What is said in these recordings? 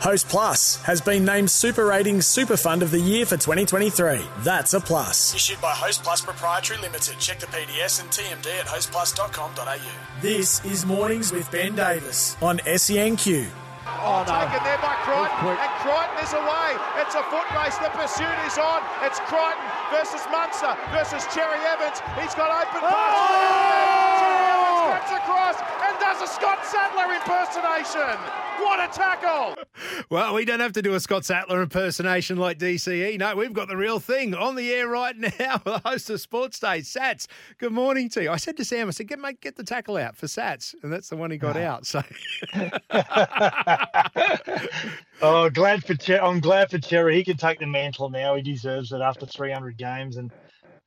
Host Plus has been named Super Ratings Super Fund of the Year for 2023. That's a plus. Issued by Host Plus Proprietary Limited. Check the PDS and TMD at hostplus.com.au. This is Mornings with Ben Davis on SENQ. Oh, taken there by Crichton, and Crichton is away. It's a foot race. The pursuit is on. It's Crichton versus Munster versus Cherry Evans. He's got open pass. Cherry oh! Evans cuts across and does a Scott Sattler impersonation. What a tackle! Well, we don't have to do a Scott Sattler impersonation like DCE. No, we've got the real thing on the air right now. The host of Sports Day, Sats. Good morning to you. I said to Sam, I said, get mate, get the tackle out for Sats, and that's the one he got out. So Oh, glad for Cher- I'm glad for Cherry. He can take the mantle now. He deserves it after 300 games and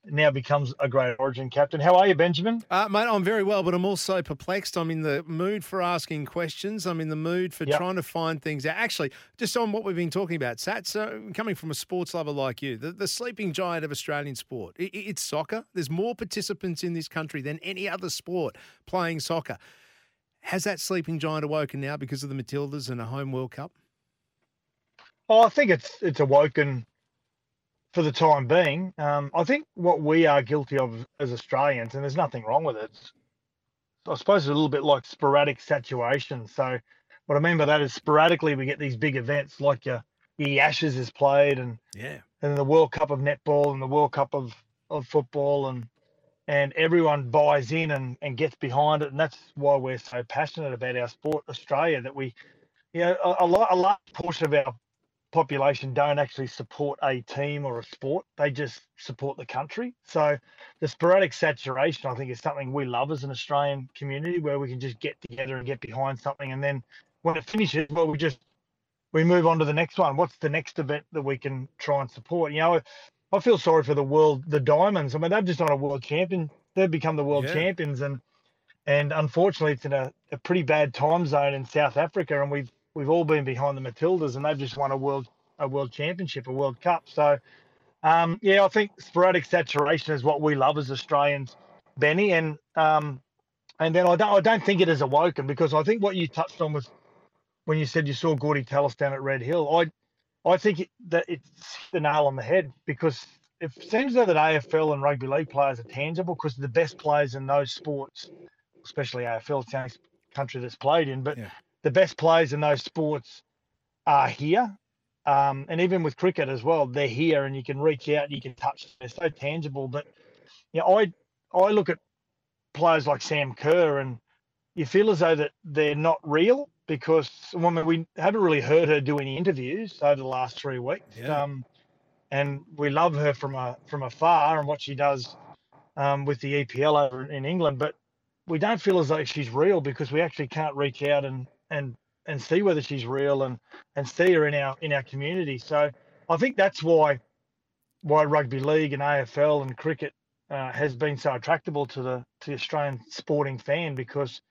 now becomes a great Origin captain. How are you, Benjamin? Uh, mate, I'm very well, but I'm also perplexed. I'm in the mood for asking questions. I'm in the mood for Yep. trying to find things out. Actually, just on what we've been talking about, Sats, uh, coming from a sports lover like you, the, the sleeping giant of Australian sport, i i- it's soccer. There's more participants in this country than any other sport playing soccer. Has that sleeping giant awoken now because of the Matildas and a home World Cup? Oh, I think it's it's awoken for the time being. Um, I think what we are guilty of as Australians, and there's nothing wrong with it. I suppose it's a little bit like sporadic saturation. So, what I mean by that is sporadically we get these big events like your, your Ashes is played, and Yeah. and the World Cup of netball and the World Cup of, of football and and everyone buys in and, and gets behind it and that's why we're so passionate about our sport Australia that we you know a, a, lot, a large portion of our population don't actually support a team or a sport they just support the country so the sporadic saturation I think is something we love as an Australian community where we can just get together and get behind something and then when it finishes well we just we move on to the next one. What's the next event that we can try and support? You know, I feel sorry for the world, the Diamonds. I mean, they've just not a world champion. They've become the world Yeah. champions, and and unfortunately, it's in a, a pretty bad time zone in South Africa, and we've we've all been behind the Matildas, and they've just won a world a world championship, a World Cup. So, um, yeah, I think sporadic saturation is what we love as Australians, Benny, and um, and then I don't I don't think it is awoken because I think what you touched on was when you said you saw Gordy Tallis down at Red Hill, I I think it, that it's the nail on the head because it seems though that AFL and rugby league players are tangible because the best players in those sports, especially AFL, it's the only country that's played in, but Yeah. The best players in those sports are here. Um, and even with cricket as well, they're here and you can reach out and you can touch them. They're so tangible. But you know, I I look at players like Sam Kerr and you feel as though that they're not real because woman we haven't really heard her do any interviews over the last three weeks. Yeah. Um, and we love her from a from afar and what she does um, with the EPL over in England, but we don't feel as though she's real because we actually can't reach out and and and see whether she's real and and see her in our in our community. So I think that's why why rugby league and AFL and cricket uh, has been so attractable to the to the Australian sporting fan because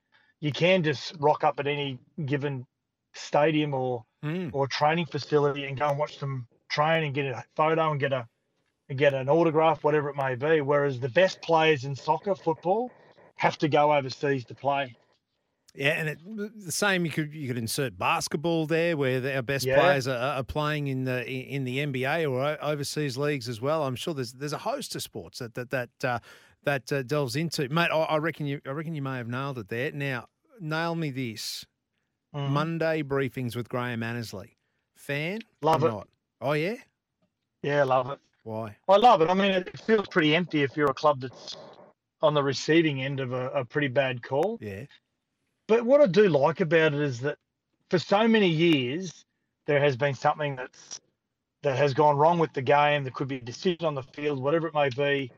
you can just rock up at any given stadium or Mm. or training facility and go and watch them train and get a photo and get a and get an autograph, whatever it may be. Whereas the best players in soccer, football, have to go overseas to play. Yeah, and it, the same you could you could insert basketball there, where the- our best Yeah. players are, are playing in the in the NBA or overseas leagues as well. I'm sure there's there's a host of sports that that that uh, that uh, delves into. Mate, I, I reckon you I reckon you may have nailed it there. Now, nail me this: Mhm. Monday briefings with Graham Annesley. Fan? Love it. Not? Oh yeah. Yeah, love it. Why? I love it. I mean, it feels pretty empty if you're a club that's on the receiving end of a, a pretty bad call. Yeah. But what I do like about it is that for so many years there has been something that's that has gone wrong with the game. There could be a decision on the field, whatever it may be.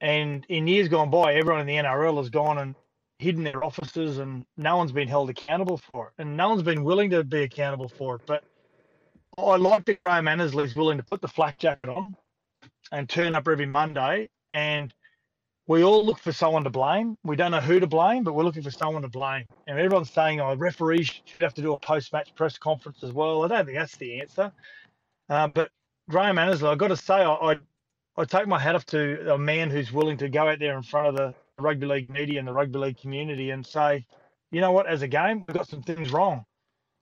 And in years gone by, everyone in the NRL has gone and hidden their offices, and no one's been held accountable for it, and no one's been willing to be accountable for it. But I like that Graham Annesley's willing to put the flak jacket on and turn up every Monday and we all look for someone to blame. We don't know who to blame, but we're looking for someone to blame. And everyone's saying, oh, referees should have to do a post match press conference as well. I don't think that's the answer. Uh, but Graham Annesley, I've got to say, I, I, I take my hat off to a man who's willing to go out there in front of the rugby league media and the rugby league community and say, you know what, as a game, we've got some things wrong.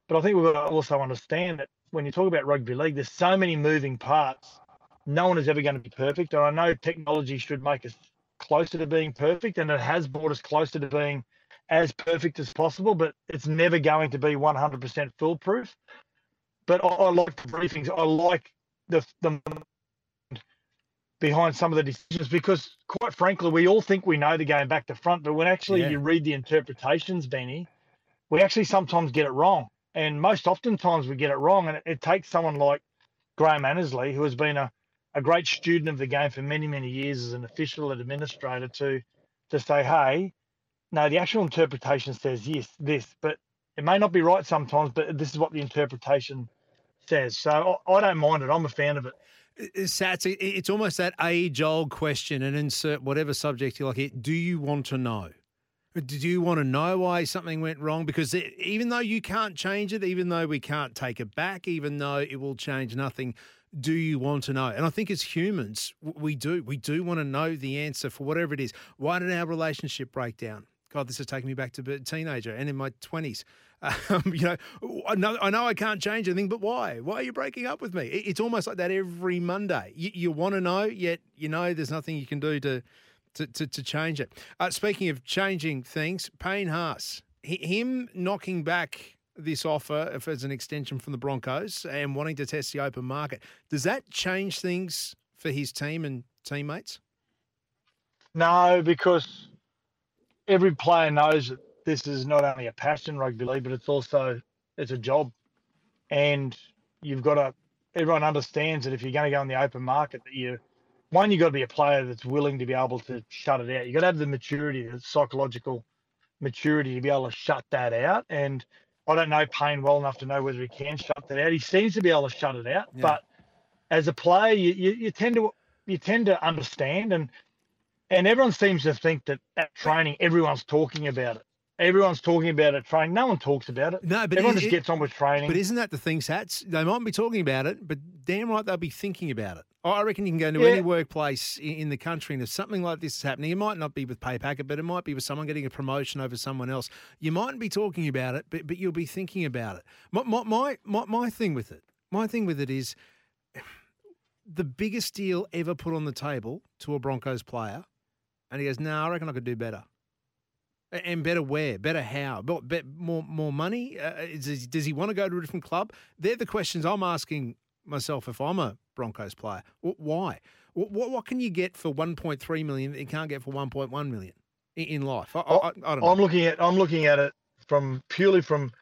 But I think we've got to also understand that when you talk about rugby league, there's so many moving parts. No one is ever going to be perfect. And I know technology should make us closer to being perfect, and it has brought us closer to being as perfect as possible, but it's never going to be 100% foolproof. But I, I like the briefings. I like the, the behind some of the decisions because, quite frankly, we all think we know the game back to front, but when actually yeah. you read the interpretations, Benny, we actually sometimes get it wrong. And most oftentimes we get it wrong. And it, it takes someone like Graham Annesley, who has been a, a great student of the game for many, many years as an official and administrator, to to say, hey, no, the actual interpretation says yes, this, but it may not be right sometimes, but this is what the interpretation says. So I, I don't mind it. I'm a fan of it. Sats, it's almost that age old question and insert whatever subject you like it. Do you want to know? Do you want to know why something went wrong? Because even though you can't change it, even though we can't take it back, even though it will change nothing, do you want to know? And I think as humans, we do. We do want to know the answer for whatever it is. Why did our relationship break down? God, this has taken me back to a teenager and in my 20s. Um, you know, I know, I know I can't change anything, but why? Why are you breaking up with me? It's almost like that every Monday. You, you want to know, yet you know there's nothing you can do to to, to, to change it. Uh, speaking of changing things, Payne Haas, him knocking back this offer if as an extension from the Broncos and wanting to test the open market, does that change things for his team and teammates? No, because every player knows that this is not only a passion rugby league, but it's also it's a job, and you've got to. Everyone understands that if you're going to go in the open market, that you one you've got to be a player that's willing to be able to shut it out. You've got to have the maturity, the psychological maturity to be able to shut that out. And I don't know Payne well enough to know whether he can shut that out. He seems to be able to shut it out, yeah. but as a player, you, you, you tend to you tend to understand and and everyone seems to think that at training, everyone's talking about it. Everyone's talking about it training. No one talks about it. No, but everyone it, just gets on with training. But isn't that the thing, Sats? They might be talking about it, but damn right they'll be thinking about it. I reckon you can go into yeah. any workplace in the country and if something like this is happening, it might not be with pay packet, but it might be with someone getting a promotion over someone else. You mightn't be talking about it, but, but you'll be thinking about it. My, my, my, my thing with it, my thing with it is the biggest deal ever put on the table to a Broncos player and he goes, "No, nah, I reckon I could do better." And better where? Better how? More more money? Uh, is, does he want to go to a different club? They're the questions I'm asking myself if I'm a Broncos player. Why? What, what can you get for 1.3 million that you can't get for 1.1 million in life? I, I, oh, I don't know. I'm looking at I'm looking at it from purely from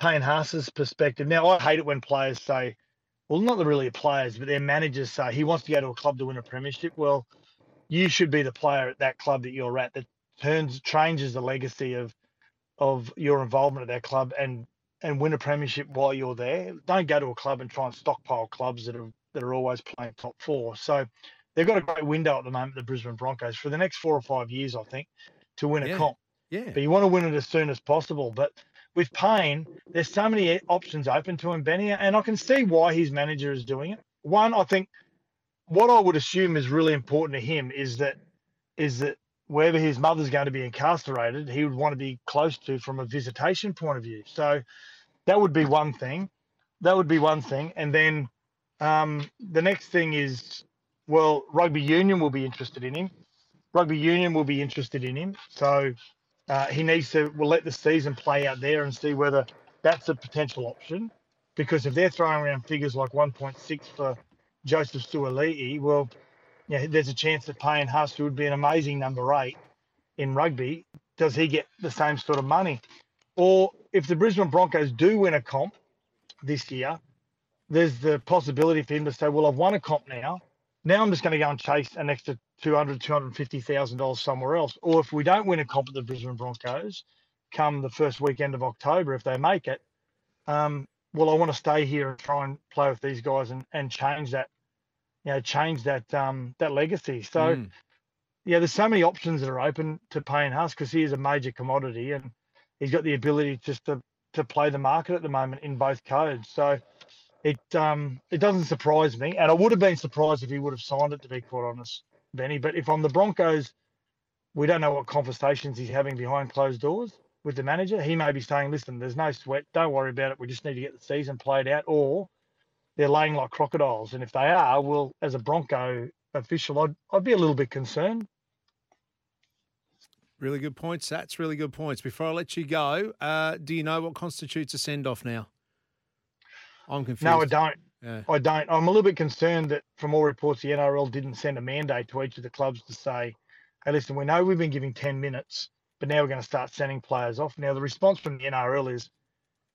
Payne Haas's perspective. Now I hate it when players say, well, not the really players, but their managers say he wants to go to a club to win a premiership. Well, you should be the player at that club that you're at that turns changes the legacy of of your involvement at that club and and win a premiership while you're there. Don't go to a club and try and stockpile clubs that are that are always playing top four. So they've got a great window at the moment, the Brisbane Broncos, for the next four or five years, I think, to win a comp. Yeah. But you want to win it as soon as possible. But with Payne, there's so many eh, options open to him, Benny, and I can see why his manager is doing it. One, I think what I would assume is really important to him is that is that wherever his mother's going to be incarcerated, he would want to be close to from a visitation point of view. So that would be one thing. That would be one thing. And then um, the next thing is, well, rugby union will be interested in him. Rugby union will be interested in him. So uh, he needs to, we'll let the season play out there and see whether that's a potential option. Because if they're throwing around figures like 1.6 for Joseph Suaalii, well, yeah, there's a chance that Payne who would be an amazing number eight in rugby, does he get the same sort of money? Or if the Brisbane Broncos do win a comp this year, there's the possibility for him to say, well, I've won a comp now. Now I'm just going to go and chase an extra 200, 250,000 dollars somewhere else. Or if we don't win a comp at the Brisbane Broncos, come the first weekend of October, if they make it, um, well, I want to stay here and try and play with these guys and, and change that you know, change that um, that legacy. So, mm. yeah, there's so many options that are open to Payne Haas because he is a major commodity and he's got the ability just to to play the market at the moment in both codes. So, it um it doesn't surprise me, and I would have been surprised if he would have signed it to be quite honest, Benny. But if I'm the Broncos, we don't know what conversations he's having behind closed doors with the manager. He may be saying, listen, there's no sweat. Don't worry about it. We just need to get the season played out. Or they're laying like crocodiles. And if they are, well, as a Bronco official, I'd, I'd be a little bit concerned. Really good points. That's really good points. Before I let you go, uh, do you know what constitutes a send off now? I'm confused. No, I don't. Yeah. I don't. I'm a little bit concerned that from all reports, the NRL didn't send a mandate to each of the clubs to say, hey, listen, we know we've been giving 10 minutes, but now we're going to start sending players off. Now, the response from the NRL is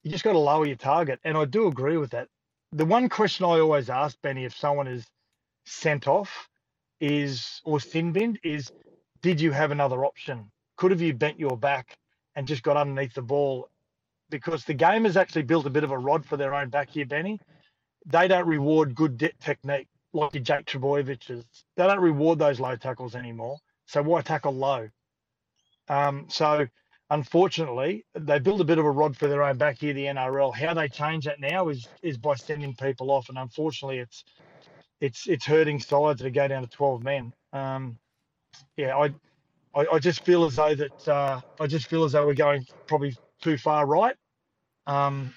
you just got to lower your target. And I do agree with that. The one question I always ask, Benny, if someone is sent off is, or sin binned, is did you have another option? Could have you bent your back and just got underneath the ball? Because the game has actually built a bit of a rod for their own back here, Benny. They don't reward good de- technique like your Jake Trbojeviches. They don't reward those low tackles anymore. So why tackle low? Um, so unfortunately, they build a bit of a rod for their own back here, the NRL. How they change that now is is by sending people off, and unfortunately, it's it's it's hurting sides to go down to twelve men. Um, yeah, I, I, I just feel as though that uh, I just feel as though we're going probably too far right. Um,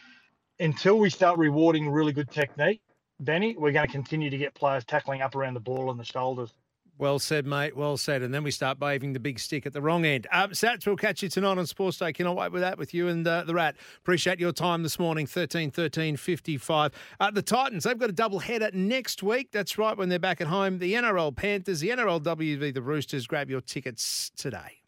until we start rewarding really good technique, Benny, we're going to continue to get players tackling up around the ball and the shoulders. Well said, mate. Well said. And then we start waving the big stick at the wrong end. Um, Sats, we'll catch you tonight on Sports Day. Cannot wait with that with you and uh, the Rat. Appreciate your time this morning, 13 13 55. Uh, the Titans, they've got a double header next week. That's right, when they're back at home. The NRL Panthers, the NRLW, the Roosters. Grab your tickets today.